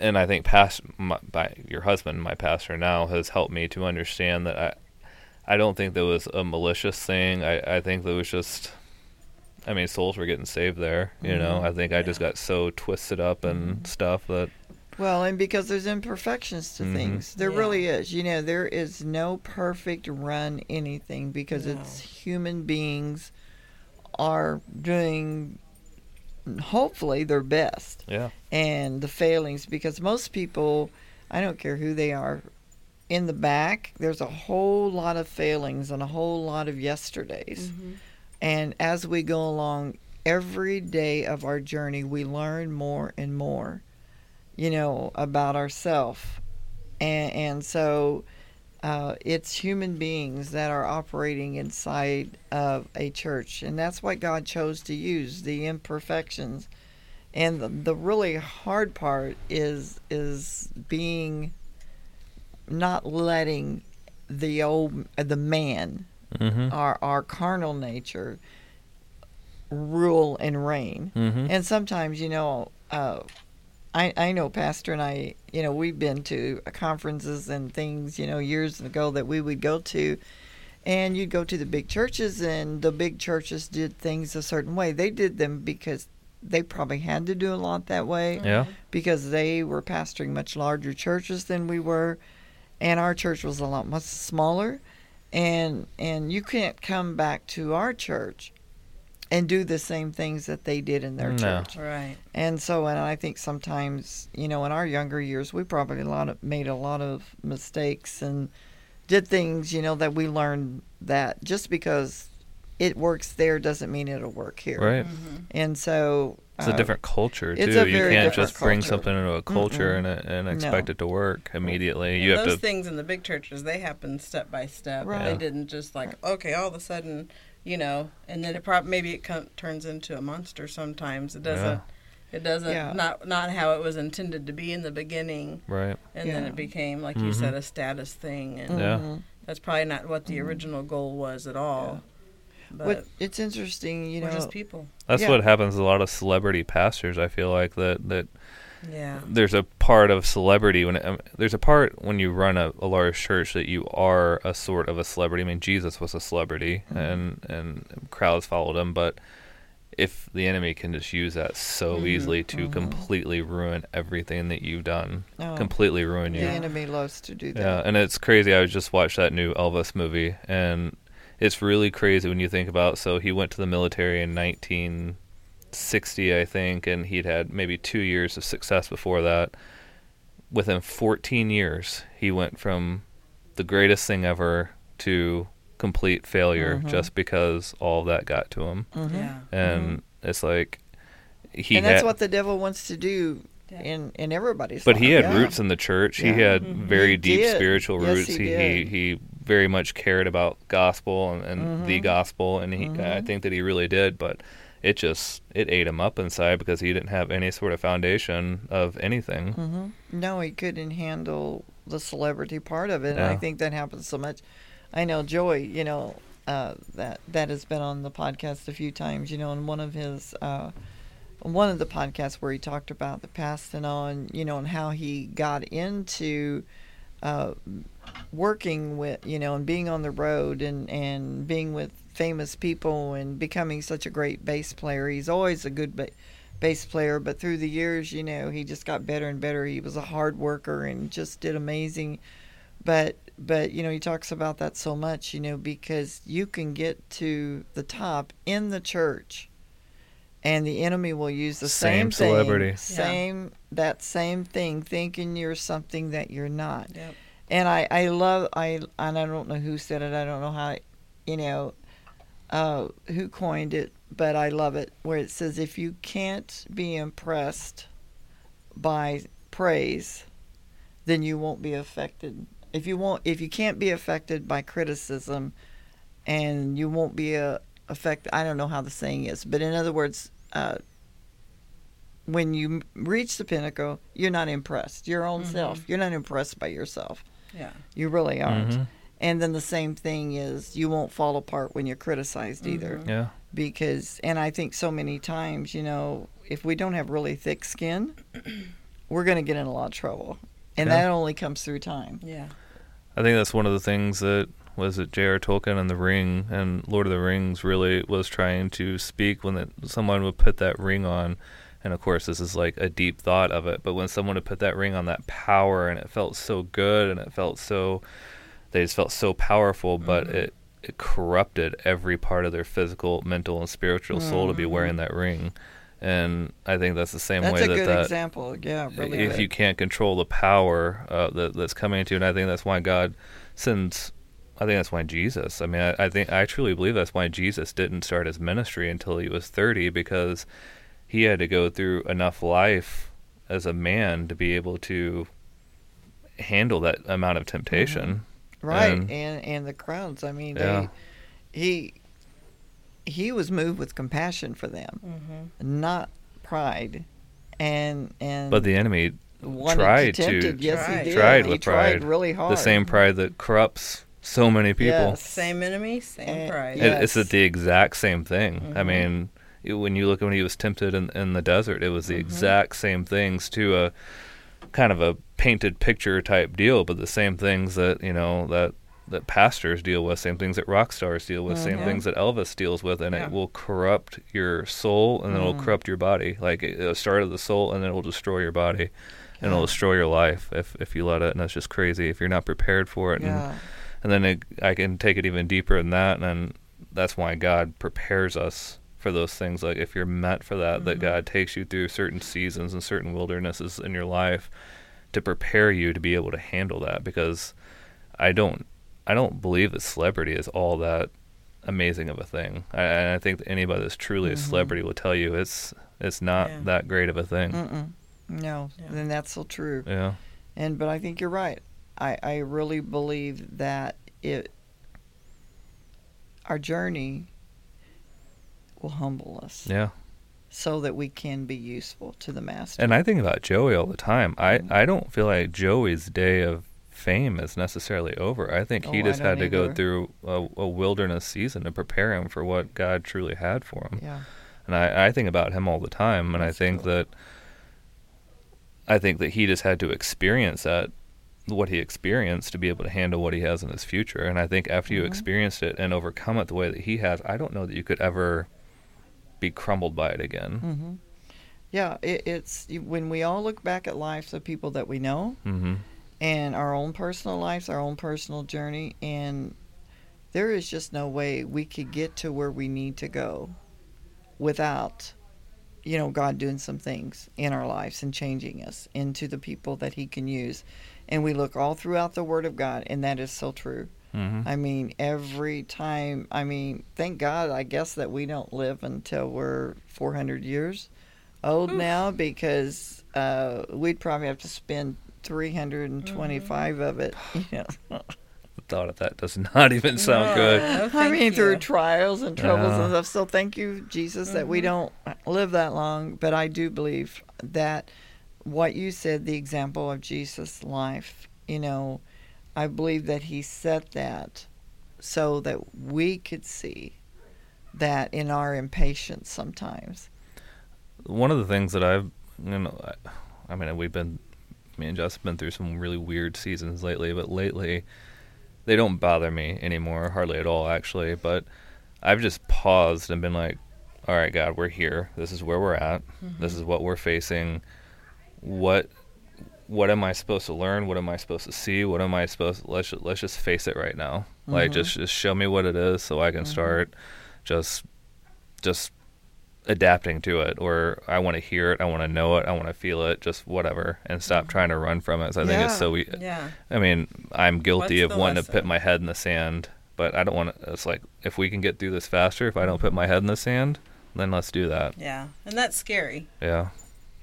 and i think past my, by your husband my pastor now has helped me to understand that i i don't think there was a malicious thing i i think there was just I mean, souls were getting saved there. You know, Mm-hmm. I think I just got so twisted up and stuff that Well, and because there's imperfections to Mhm. things, there Yeah. really is. You know, there is no perfect run anything because No. it's human beings are doing hopefully their best yeah, and the failings because most people, I don't care who they are, in the back, there's a whole lot of failings and a whole lot of yesterdays. And as we go along, every day of our journey, we learn more and more, you know, about ourselves. And, and so uh, it's human beings that are operating inside of a church. And that's what God chose to use the imperfections. And the, the really hard part is is being not letting the old the man mm-hmm. our our carnal nature rule and reign. Mm-hmm. And sometimes, you know, uh, I I know Pastor and I, you know, we've been to conferences and things, you know, years ago that we would go to, and you'd go to the big churches, and the big churches did things a certain way. They did them because they probably had to do a lot that way yeah, because they were pastoring much larger churches than we were, and our church was a lot much smaller, and and you can't come back to our church and do the same things that they did in their No. church. Right. And so, and I think sometimes, you know, in our younger years, we probably a lot of, made a lot of mistakes and did things, you know, that we learned that just because it works there doesn't mean it'll work here. right. Mm-hmm. And so It's a uh, different culture too. it's a you can't different just bring culture. something into a culture Mm-mm. and and expect No. it to work immediately. And You have those to. things in the big churches, they happen step by step. Right. They didn't just like, okay, all of a sudden, you know, and then it probably maybe it com- turns into a monster sometimes. It doesn't. It doesn't Yeah. not not how it was intended to be in the beginning, Right. and then it became like you Mhm. said a status thing, and Yeah. mhm. that's probably not what the original goal was at all. But What it's interesting, you we're know. just people. That's Yeah. what happens to a lot of celebrity pastors. I feel like that that Yeah. there's a part of celebrity when um, there's a part when you run a, a large church that you are a sort of a celebrity. I mean, Jesus was a celebrity, Mm-hmm. and and crowds followed him, but if the enemy can just use that so Mhm, easily to mhm. completely ruin everything that you've done, Oh, completely ruin you. The enemy loves to do that. Yeah, and it's crazy. I just watched that new Elvis movie, and it's really crazy when you think about. So he went to the military in 1960, I think, and he'd had maybe two years of success before that. Within 14 years, he went from the greatest thing ever to complete failure, Mhm. just because all that got to him. Mhm. Yeah. And it's like he and that's had, what the devil wants to do in in everybody's but life. he had yeah. roots in the church. He Yeah. had Mhm. very He deep did. spiritual Yes, roots. he he, he did. he very much cared about gospel and, and the Mhm. gospel, and he I Mhm. think that he really did. But it just it ate him up inside because he didn't have any sort of foundation of anything. hmm No, he couldn't handle the celebrity part of it, and I think that happens so much. I know Joey, you know, uh, that that has been on the podcast a few times. You know, in one of his uh, one of the podcasts where he talked about the past and on, you know, and how he got into uh, working with, you know, and being on the road and and being with famous people and becoming such a great bass player. He's always a good ba- bass player, but through the years, you know, he just got better and better. He was a hard worker and just did amazing. But but you know, he talks about that so much, you know, because you can get to the top in the church and the enemy will use the Same same, thing, celebrity. same that same thing thinking you're something that you're not Yep. And I, I love I and I don't know who said it. I don't know how, you know, uh, who coined it, but I love it where it says if you can't be impressed by praise, then you won't be affected. If you won't, if you can't be affected by criticism, and you won't be uh, affected. I don't know how the saying is, but in other words, uh, when you reach the pinnacle, you're not impressed. Your own Mhm. self, you're not impressed by yourself. Yeah. You really aren't. Mhm. And then the same thing is you won't fall apart when you're criticized either. Mhm. Yeah. Because, and I think so many times, you know, if we don't have really thick skin, we're going to get in a lot of trouble. And Yeah. that only comes through time. Yeah. I think that's one of the things that was it J.R. Tolkien and the Ring and Lord of the Rings really was trying to speak when that someone would put that ring on, and of course this is like a deep thought of it, but when someone would put that ring on, that power and it felt so good and it felt so, they just felt so powerful, but Mhm. it it corrupted every part of their physical, mental, and spiritual soul to be wearing that ring, and I think that's the same That's way a that good that example. Yeah, really. if good. you can't control the power uh, that, that's coming into you, and I think that's why God sends. I think that's why Jesus. I mean, I, I think I truly believe that's why Jesus didn't start his ministry until he was thirty because he had to go through enough life as a man to be able to handle that amount of temptation. right. and- And, and the crowds, I mean, Yeah. they, he, he was moved with compassion for them, Mm-hmm. not pride. And, and But the enemy tried to, to- tempt it. Yes, Tried. he did. Tried he with tried pride. really hard. the same pride that corrupts so many people. Yes. Same enemy, same Eh, pride. yeah. It, it's the exact same thing. I Mhm. mean, it- when you look at when he was tempted in, in the desert, it was the Mhm. exact same things to a kind of a painted picture type deal, but the same things that you know that that pastors deal with, same things that rock stars deal with, same Mhm. things that Elvis deals with, and Yeah. it will corrupt your soul and then it'll Mm. corrupt your body. Like it- it'll start at the soul and then it'll destroy your body. And it'll destroy your life if, if you let it, and that's just crazy if you're not prepared for it. And Yeah. and then it, I can take it even deeper than that, and that's why God prepares us for those things. Like if you're meant for that, that Mhm. God takes you through certain seasons and certain wildernesses in your life to prepare you to be able to handle that. Because I don't, I don't believe that celebrity is all that amazing of a thing. I, and I think that anybody that's truly a Mhm. celebrity will tell you it's it's not Yeah. that great of a thing. Mm-mm. No, Yeah. and that's so true. Yeah, And but I think you're right. I I really believe that it our journey will humble us yeah. so that we can be useful to the master. And I think about Joey all the time. I, Mhm. I don't feel like Joey's day of fame is necessarily over. I think he Oh, just had to go through a, a wilderness season to prepare him for what God truly had for him. yeah. And I, I think about him all the time, and I think cool. that I think that he just had to experience that what he experienced to be able to handle what he has in his future. And I think after you Mhm. experienced it and overcome it the way that he has, I don't know that you could ever be crumbled by it again. hmm Yeah, it, it's when we all look back at lives of people that we know Mm-hmm. and our own personal lives, our own personal journey, and there is just no way we could get to where we need to go without, you know, God doing some things in our lives and changing us into the people that He can use. And we look all throughout the Word of God, and that is so true. Mm-hmm. I mean, every time, I mean, thank God, I guess that we don't live until we're 400 years old now because uh, we'd probably have to spend 325 of it. You know, The thought of that does not even sound No, good. no, I thank mean, through trials and troubles Yeah. and stuff. So thank you, Jesus, that we don't live that long. But I do believe that what you said, the example of Jesus' life, you know, I believe that he set that so that we could see that in our impatience sometimes. One of the things that I've, you know, I, I mean, we've been, me and Jess have been through some really weird seasons lately, but lately they don't bother me anymore, hardly at all, actually. But I've just paused and been like, all right, God, we're here. This is where we're at. Mm-hmm. This is what we're facing. What what am I supposed to learn? What am I supposed to see? What am I supposed to, let's let's just face it right now. Like mm-hmm. just just show me what it is so I can mm-hmm. start just just adapting to it or I want to hear it, I want to know it, I want to feel it, just whatever and stop mm-hmm. trying to run from it. So I think it's so we Yeah. I mean, I'm guilty What's of wanting to put my head in the sand, but I don't want to it's like if we can get through this faster if I don't put my head in the sand, then let's do that. Yeah. And that's scary, Yeah.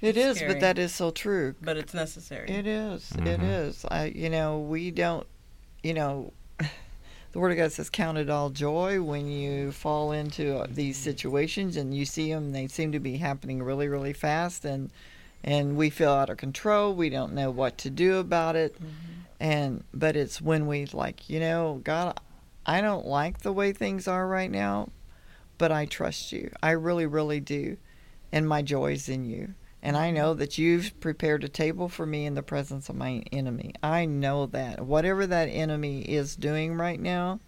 It It's is, scary. but that is so true. but it's necessary. It is. It Mhm. is. I, you know, we don't, you know, the Word of God says, "Count it all joy when you fall into uh, these situations and you see them. They seem to be happening really, really fast, and and we feel out of control. We don't know what to do about it. And but it's when we like, you know, God, I don't like the way things are right now, but I trust you. I really, really do, and my joy is in you. And I know that you've prepared a table for me in the presence of my enemy. I know that. Whatever that enemy is doing right now,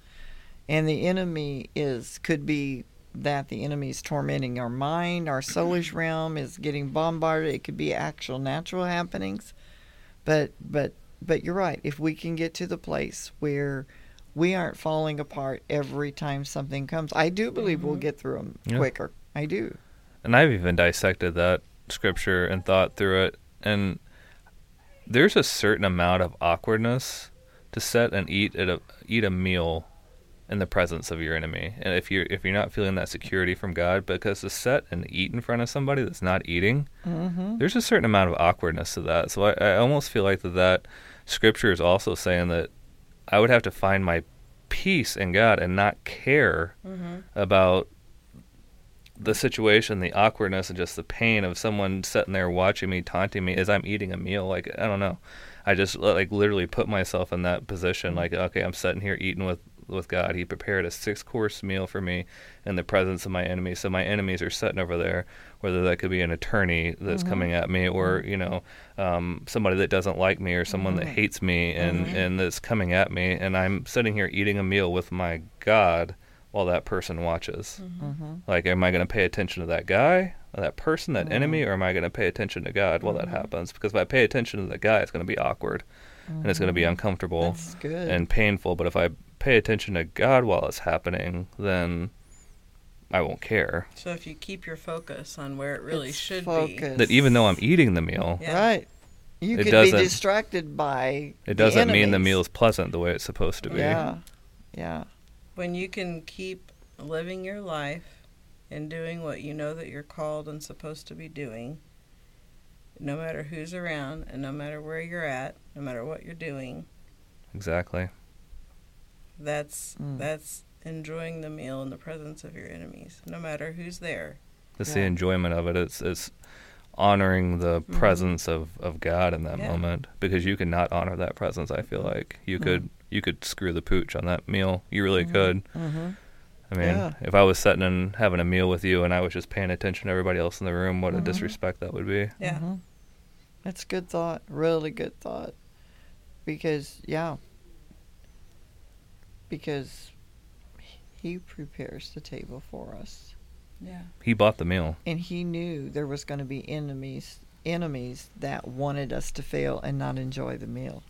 and the enemy is could be that the enemy is tormenting our mind, our soulish realm is getting bombarded. It could be actual natural happenings. But but but you're right. If we can get to the place where we aren't falling apart every time something comes, I do believe we'll mm-hmm. get through them Yeah. quicker. I do. And I've even dissected that scripture and thought through it. And there's a certain amount of awkwardness to sit and eat at a eat a meal in the presence of your enemy. And if you're if you're not feeling that security from God, because to sit and eat in front of somebody that's not eating, Mm-hmm. there's a certain amount of awkwardness to that. So I, I almost feel like that that scripture is also saying that I would have to find my peace in God and not care Mm-hmm. about the situation, the awkwardness, and just the pain of someone sitting there watching me, taunting me as I'm eating a meal. Like I don't know, I just like literally put myself in that position. Like okay, I'm sitting here eating with with God. He prepared a six course meal for me in the presence of my enemies. So my enemies are sitting over there, whether that could be an attorney that's mm-hmm. coming at me, or mm-hmm. you know, um, somebody that doesn't like me, or someone that mm-hmm. hates me, and and that's coming at me, and I'm sitting here eating a meal with my God while that person watches. Mm-hmm. mm-hmm. Like, am I going to pay attention to that guy, or that person, that mm-hmm. enemy, or am I going to pay attention to God while that mm-hmm. happens? Because if I pay attention to the guy, it's going to be awkward and it's going to be uncomfortable and painful. But if I pay attention to God while it's happening, then I won't care. So if you keep your focus on where it really It's should be—that even though I'm eating the meal, Yeah. Right. You It could be distracted by it doesn't mean the meal is pleasant the way it's supposed to be. Yeah. Yeah. Be when you can keep living your life and doing what you know that you're called and supposed to be doing, no matter who's around and no matter where you're at, no matter what you're doing, Exactly. that's Mm. that's enjoying the meal in the presence of your enemies, no matter who's there. It's the enjoyment of it. It's it's honoring the Mm-hmm. Mhm. presence of, of God in that Yeah. moment because you cannot honor that presence. I feel like you Mm. could you could screw the pooch on that meal. You really Mhm. could. Mm-hmm. I mean, Yeah. if I was sitting and having a meal with you and I was just paying attention to everybody else in the room, what a Mhm. disrespect that would be. Yeah. Mm-hmm. That's good thought. Really good thought. Because yeah. Because he prepares the table for us. Yeah. He bought the meal. and he knew there was going to be enemies enemies that wanted us to fail and not enjoy the meal.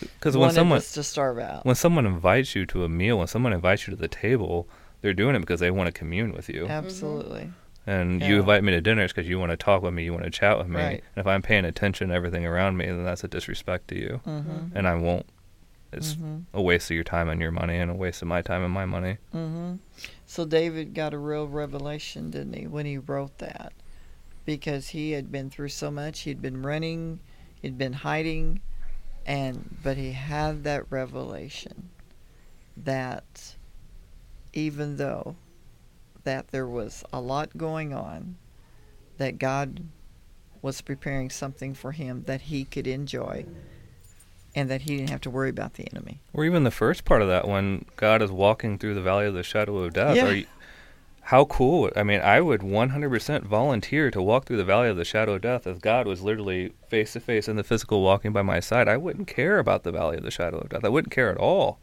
Because when someone to starve out. when someone invites you to a meal, when someone invites you to the table, they're doing it because they want to commune with you. Absolutely. And Yeah. you invite me to dinner because you want to talk with me, you want to chat with me. Right. And if I'm paying attention to everything around me, then that's a disrespect to you. Mm-hmm. And I won't. It's Mm-hmm. a waste of your time and your money, and a waste of my time and my money. Mm-hmm. So David got a real revelation, didn't he, when he wrote that? Because he had been through so much. He'd been running, he'd been hiding, and but he had that revelation that even though that there was a lot going on, that God was preparing something for him that he could enjoy and that he didn't have to worry about the enemy. Or even the first part of that, when God is walking through the valley of the shadow of death. Yeah. Are you, how cool! I mean, I would 100% volunteer to walk through the valley of the shadow of death if God was literally face to face in the physical walking by my side. I wouldn't care about the valley of the shadow of death. I wouldn't care at all.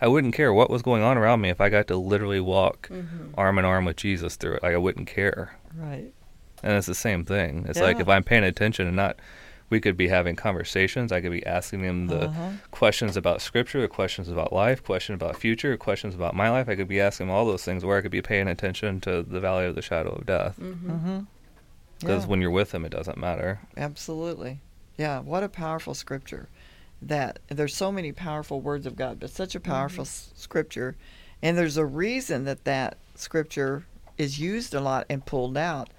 I wouldn't care what was going on around me if I got to literally walk Mm-hmm. arm in arm with Jesus through it. Like, I wouldn't care. Right. And it's the same thing. It's like if I'm paying attention and not, we could be having conversations. I could be asking them the Uh-huh. questions about scripture, the questions about life, questions about future, questions about my life. I could be asking them all those things where I could be paying attention to the valley of the shadow of death. Mm-hmm. Mm-hmm. Because when you're with him, it doesn't matter. Absolutely. Yeah, what a powerful scripture. That there's so many powerful words of God, but such a powerful s- scripture. And there's a reason that that scripture is used a lot and pulled out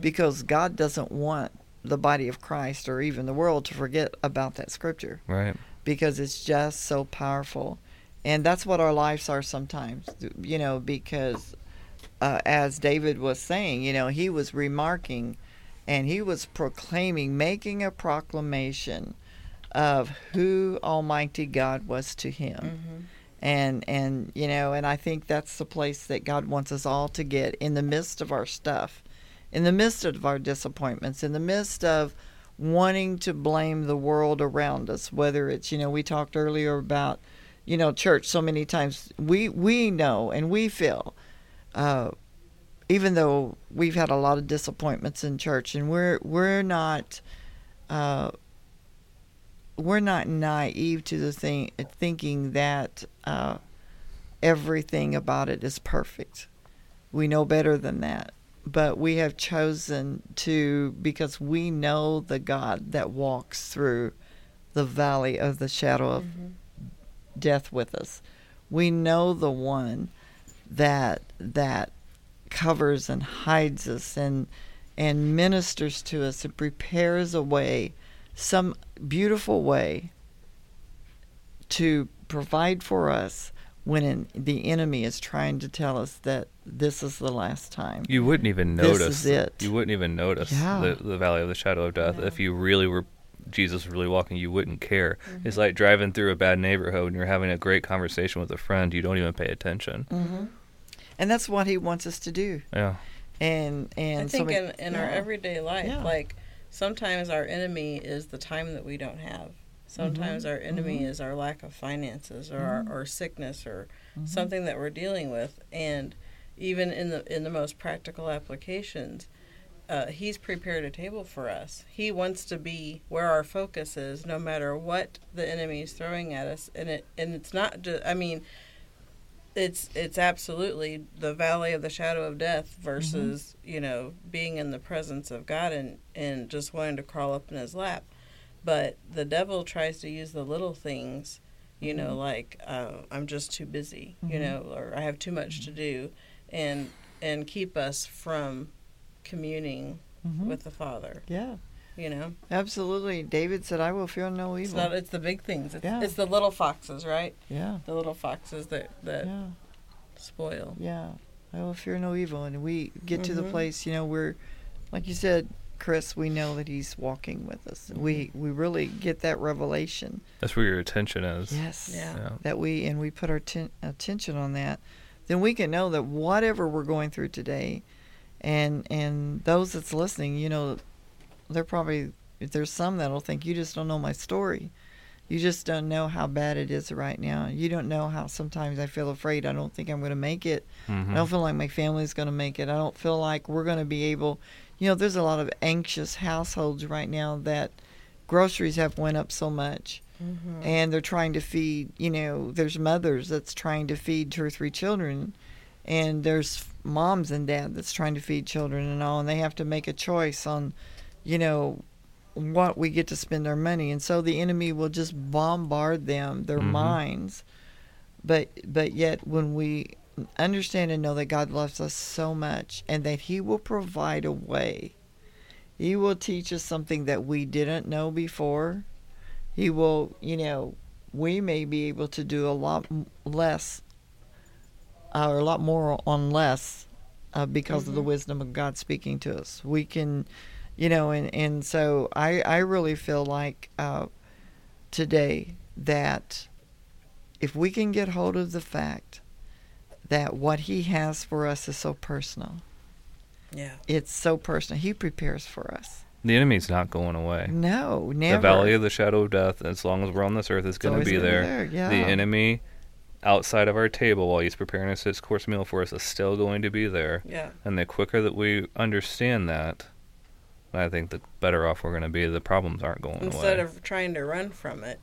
because God doesn't want the body of Christ or even the world to forget about that scripture Right. because it's just so powerful. And that's what our lives are sometimes, you know, because uh, as David was saying, you know, he was remarking and he was proclaiming, making a proclamation of who Almighty God was to him. Mm-hmm. And and you know, and I think that's the place that God wants us all to get in the midst of our stuff, in the midst of our disappointments, in the midst of wanting to blame the world around us, whether it's, you know, we talked earlier about, you know, church so many times we we know and we feel uh even though we've had a lot of disappointments in church and we're we're not uh we're not naive to the thing thinking that uh, everything about it is perfect. We know better than that. But we have chosen to because we know the God that walks through the valley of the shadow of mm-hmm. death with us. We know the one that that covers and hides us and and ministers to us and prepares a way, some beautiful way to provide for us when an, the enemy is trying to tell us that this is the last time. You wouldn't even notice. This notice. is it. You wouldn't even notice Yeah. the, the valley of the shadow of death. No. If you really were Jesus was really walking, you wouldn't care. Mm-hmm. It's like driving through a bad neighborhood and you're having a great conversation with a friend. You don't even pay attention. hmm And that's what he wants us to do. Yeah. And and I think so in, in our everyday life, Yeah. like sometimes our enemy is the time that we don't have. Sometimes Mm-hmm. our enemy is our lack of finances or our, or sickness or Mm-hmm. something that we're dealing with. And even in the in the most practical applications, uh, he's prepared a table for us. He wants to be where our focus is, no matter what the enemy is throwing at us. And it and it's not just. I mean, it's it's absolutely the valley of the shadow of death versus you know being in the presence of God and and just wanting to crawl up in His lap. But the devil tries to use the little things, you know, like uh, I'm just too busy, you Mhm. know, or I have too much to do, and and keep us from communing Mhm. with the Father. yeah, You know, absolutely. David said, "I will fear no it's evil." not it's the big things. It's, Yeah. it's the little foxes, right? yeah, The little foxes that that yeah. spoil. Yeah, I will fear no evil. And we get to the Mhm. place, you know, where, like you said, Chris, we know that He's walking with us. We we really get that revelation. That's where your attention is. Yes. Yeah. Yeah. That we and we put our ten, attention on that, then we can know that whatever we're going through today, and and those that's listening, you know, they're probably there's some that'll think you just don't know my story. You just don't know how bad it is right now. You don't know how sometimes I feel afraid. I don't think I'm going to make it. Mhm. I don't feel like my family's going to make it. I don't feel like we're going to be able. You know, there's a lot of anxious households right now that groceries have went up so much Mm-hmm. and they're trying to feed you know there's mothers that's trying to feed two or three children and there's moms and dad that's trying to feed children and all and they have to make a choice on you know what we get to spend our money and so the enemy will just bombard them their Mhm. minds but but yet when we understand and know that God loves us so much and that he will provide a way he will teach us something that we didn't know before he will you know we may be able to do a lot less uh, or a lot more on less uh, because of the Mhm. wisdom of God speaking to us. We can, you know, and and so I I really feel like uh, today that if we can get hold of the fact that what He has for us is so personal, Yeah. it's so personal. He prepares for us. The enemy's not going away. No, never. The valley of the shadow of death, as long as we're on this earth, is going to be gonna there. Yeah. The enemy outside of our table while he's preparing us his course meal for us is still going to be there. Yeah. And the quicker that we understand that, I think the better off we're going to be. The problems aren't going Instead away. Instead of trying to run from it,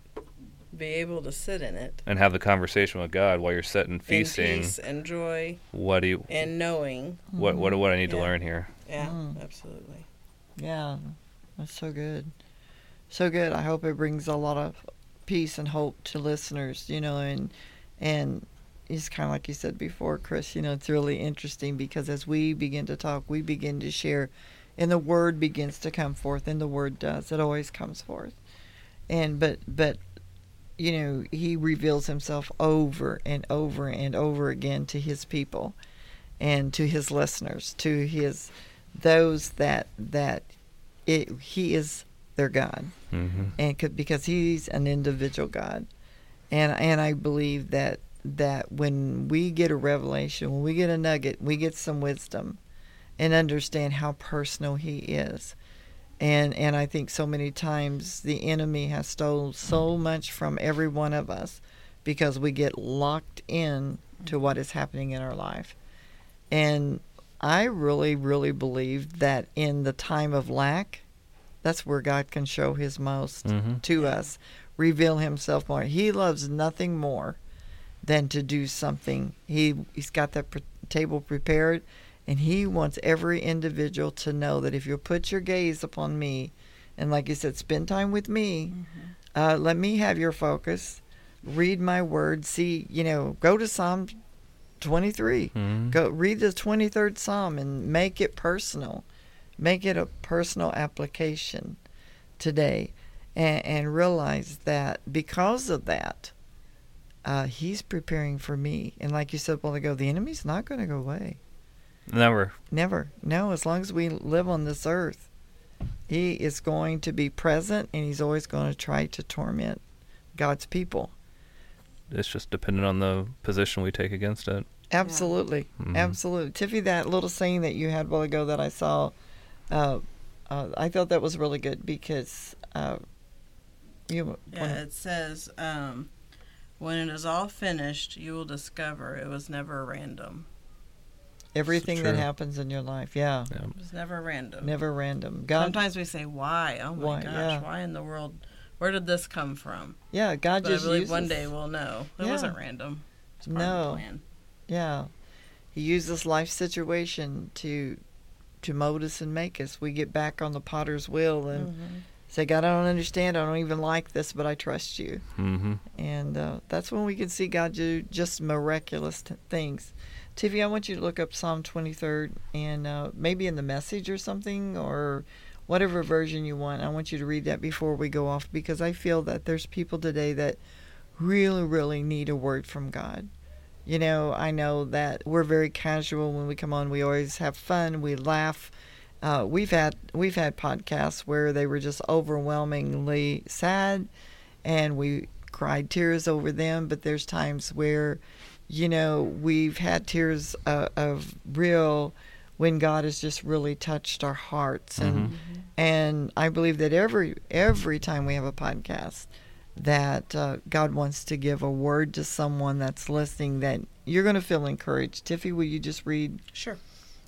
be able to sit in it. and have the conversation with God while you're sitting feasting. In peace and joy What do you, and knowing. what what what I need to learn here? Yeah, Mm. absolutely. Yeah, that's so good. So good. I hope it brings a lot of peace and hope to listeners, you know, and and it's kind of like you said before, Chris, you know, it's really interesting because as we begin to talk, we begin to share and the word begins to come forth and the word does. It always comes forth. And but but you know, he reveals himself over and over and over again to his people and to his listeners, to his those that that it, he is their God, hmm and could, because he's an individual God, and and I believe that that when we get a revelation, when we get a nugget, we get some wisdom, and understand how personal He is, and and I think so many times the enemy has stole so much from every one of us because we get locked in to what is happening in our life, and I really, really believe that in the time of lack, that's where God can show His most hmm to us, reveal Himself more. He loves nothing more than to do something. He He's got that pre- table prepared, and He wants every individual to know that if you'll put your gaze upon Me, and like you said, spend time with Me, uh, let Me have your focus. Read My Word. See, you know, go to Psalm 23. hmm Go read the 23rd Psalm and make it personal. Make it a personal application today and, and realize that because of that, uh, he's preparing for me. And like you said a while ago, the enemy's not going to go away. Never. Never. No, as long as we live on this earth, he is going to be present and he's always going to try to torment God's people. It's just dependent on the position we take against it. Absolutely, Mhm. absolutely. Tiffy, that little saying that you had a while ago that I saw, uh, uh, I thought that was really good because uh, you. Yeah, it says, um, when it is all finished, you will discover it was never random. Everything that happens in your life, yeah, Yeah. It was never random. never random. God, Sometimes we say, why? Oh my Why, gosh, yeah. why in the world? Where did this come from? yeah, God But I just believe uses. one day we'll know. It Yeah. wasn't random. It's part of No. the plan. Yeah, He used this life situation to to mold us and make us. We get back on the Potter's wheel and Mhm. say, God, I don't understand. I don't even like this, but I trust you. hmm and uh, that's when we can see God do just miraculous t- things. Tiffy, I want you to look up Psalm 23rd and uh, maybe in the message or something or whatever version you want. I want you to read that before we go off because I feel that there's people today that really, really need a word from God. You know, I know that we're very casual when we come on. We always have fun. We laugh. Uh, we've had we've had podcasts where they were just overwhelmingly sad, and we cried tears over them. But there's times where, you know, we've had tears uh, of real when God has just really touched our hearts, and Mhm. and I believe that every every time we have a podcast, that uh, God wants to give a word to someone that's listening that you're going to feel encouraged. Tiffy, will you just read? Sure.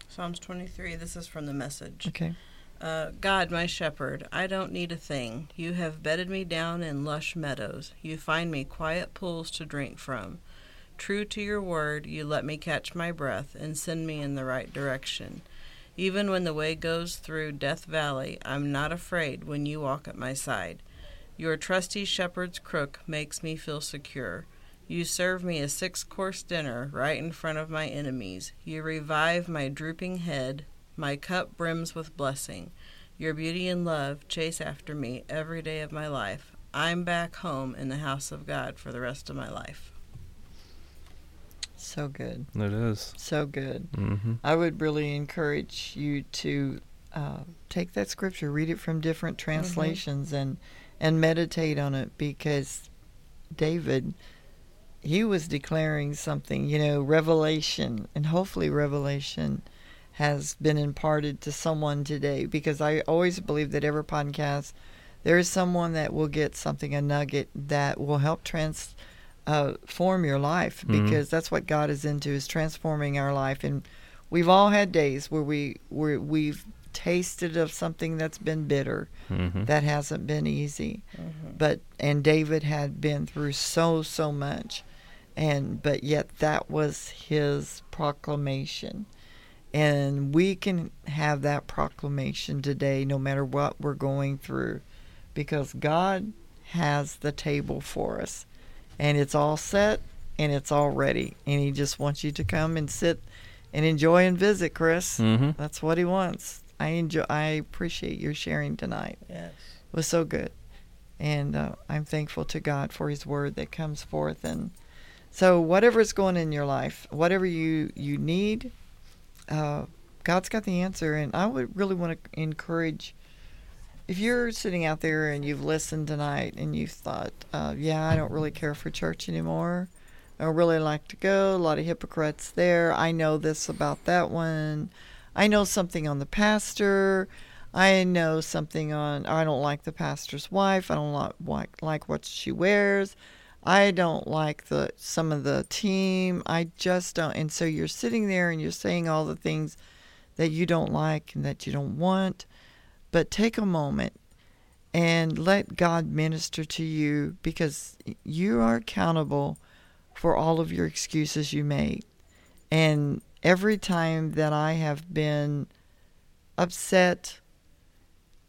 Psalms 23. This is from the message. Okay. Uh, God, my shepherd, I don't need a thing. You have bedded me down in lush meadows. You find me quiet pools to drink from. True to your word, you let me catch my breath and send me in the right direction. Even when the way goes through Death Valley, I'm not afraid when you walk at my side. Your trusty shepherd's crook makes me feel secure. You serve me a six course dinner right in front of my enemies. You revive my drooping head. My cup brims with blessing. Your beauty and love chase after me every day of my life. I'm back home in the house of God for the rest of my life. So good. It is. So good. Mm-hmm. I would really encourage you to uh, take that scripture, read it from different translations, and and meditate on it because David, he was declaring something, you know, revelation, and hopefully revelation has been imparted to someone today because I always believe that every podcast there is someone that will get something, a nugget that will help trans uh, form your life Mhm. because that's what God is into is transforming our life. And we've all had days where we where we've tasted of something that's been bitter Mm-hmm. that hasn't been easy. But and David had been through so so much. And but yet that was his proclamation. And we can have that proclamation today no matter what we're going through because God has the table for us and it's all set and it's all ready and he just wants you to come and sit and enjoy and visit Chris Mm-hmm. that's what he wants I enjoy I appreciate your sharing tonight Yes. it was so good. And uh, I'm thankful to God for His word that comes forth. And so, whatever is going in your life, whatever you, you need, uh, God's got the answer. And I would really want to encourage if you're sitting out there and you've listened tonight and you've thought, uh, yeah, I don't really care for church anymore. I don't really like to go. A lot of hypocrites there. I know this about that one. I know something on the pastor. I know something on. I don't like the pastor's wife. I don't like like, like what she wears. I don't like the some of the team. I just don't. And so you're sitting there and you're saying all the things that you don't like and that you don't want. But take a moment and let God minister to you because you are accountable for all of your excuses you make. And every time that I have been upset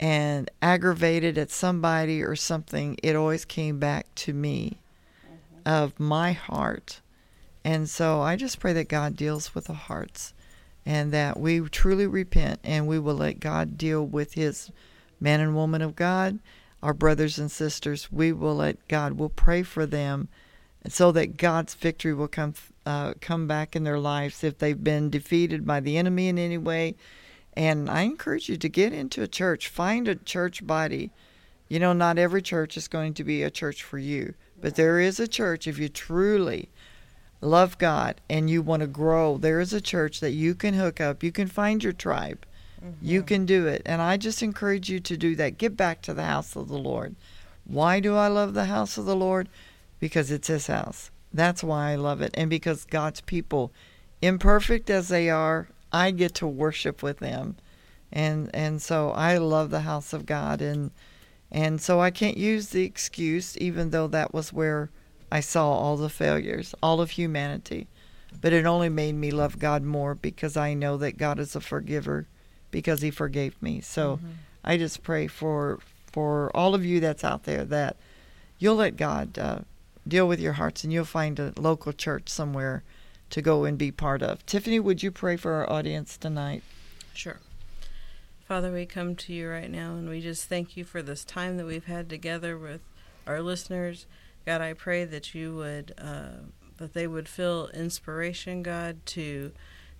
and aggravated at somebody or something, it always came back to me mm-hmm. of my heart. And so I just pray that God deals with the hearts and that we truly repent and we will let God deal with his man and woman of God, our brothers and sisters. We will let God, we'll pray for them so that God's victory will come uh, come back in their lives if they've been defeated by the enemy in any way. And I encourage you to get into a church, find a church body. You know, not every church is going to be a church for you, but there is a church if you truly love God and you want to grow. There is a church that you can hook up. You can find your tribe. You mm-hmm. can do it. And I just encourage you to do that. Get back to the house of the Lord. Why do I love the house of the Lord? Because it's His house. That's why I love it. And because God's people, imperfect as they are, I get to worship with them. And and so I love the house of God and and so I can't use the excuse even though that was where I saw all the failures, all of humanity. But it only made me love God more because I know that God is a forgiver because he forgave me. So I just pray for for all of you that's out there that you'll let God uh, deal with your hearts and you'll find a local church somewhere to go and be part of. Tiffany, would you pray for our audience tonight? Sure. Father, we come to you right now and we just thank you for this time that we've had together with our listeners. God, I pray that you would uh, that they would feel inspiration, God, to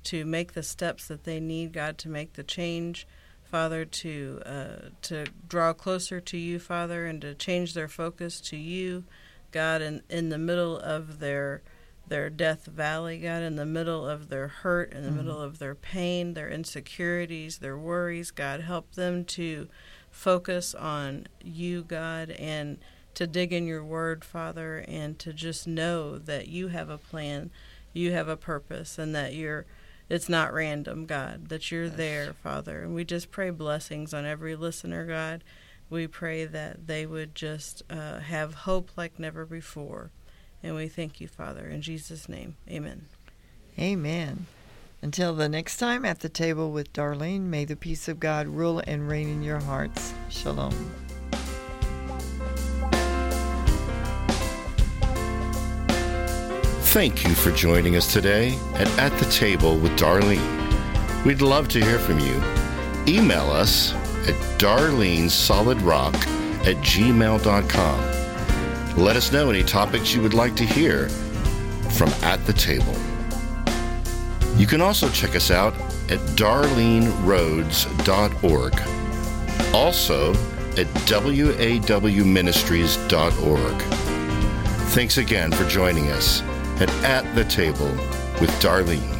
to make the steps that they need, God, to make the change, Father, to uh, to draw closer to you, Father, and to change their focus to you, God, in in the middle of their their death valley, God, in the middle of their hurt, in the middle of their pain, their insecurities, their worries, God, help them to focus on you, God, and to dig in your word, Father, and to just know that you have a plan, you have a purpose, and that you're it's not random, God, that you're there, Father. And we just pray blessings on every listener, God. We pray that they would just uh, have hope like never before. And we thank you, Father. In Jesus' name, amen. Amen. Until the next time at the table with Darlene, may the peace of God rule and reign in your hearts. Shalom. Thank you for joining us today at At the Table with Darlene. We'd love to hear from you. Email us at darlenesolidrock at gmail.com. Let us know any topics you would like to hear from At the Table. You can also check us out at darleneroads.org. Also at wawministries.org. Thanks again for joining us at At the Table with Darlene.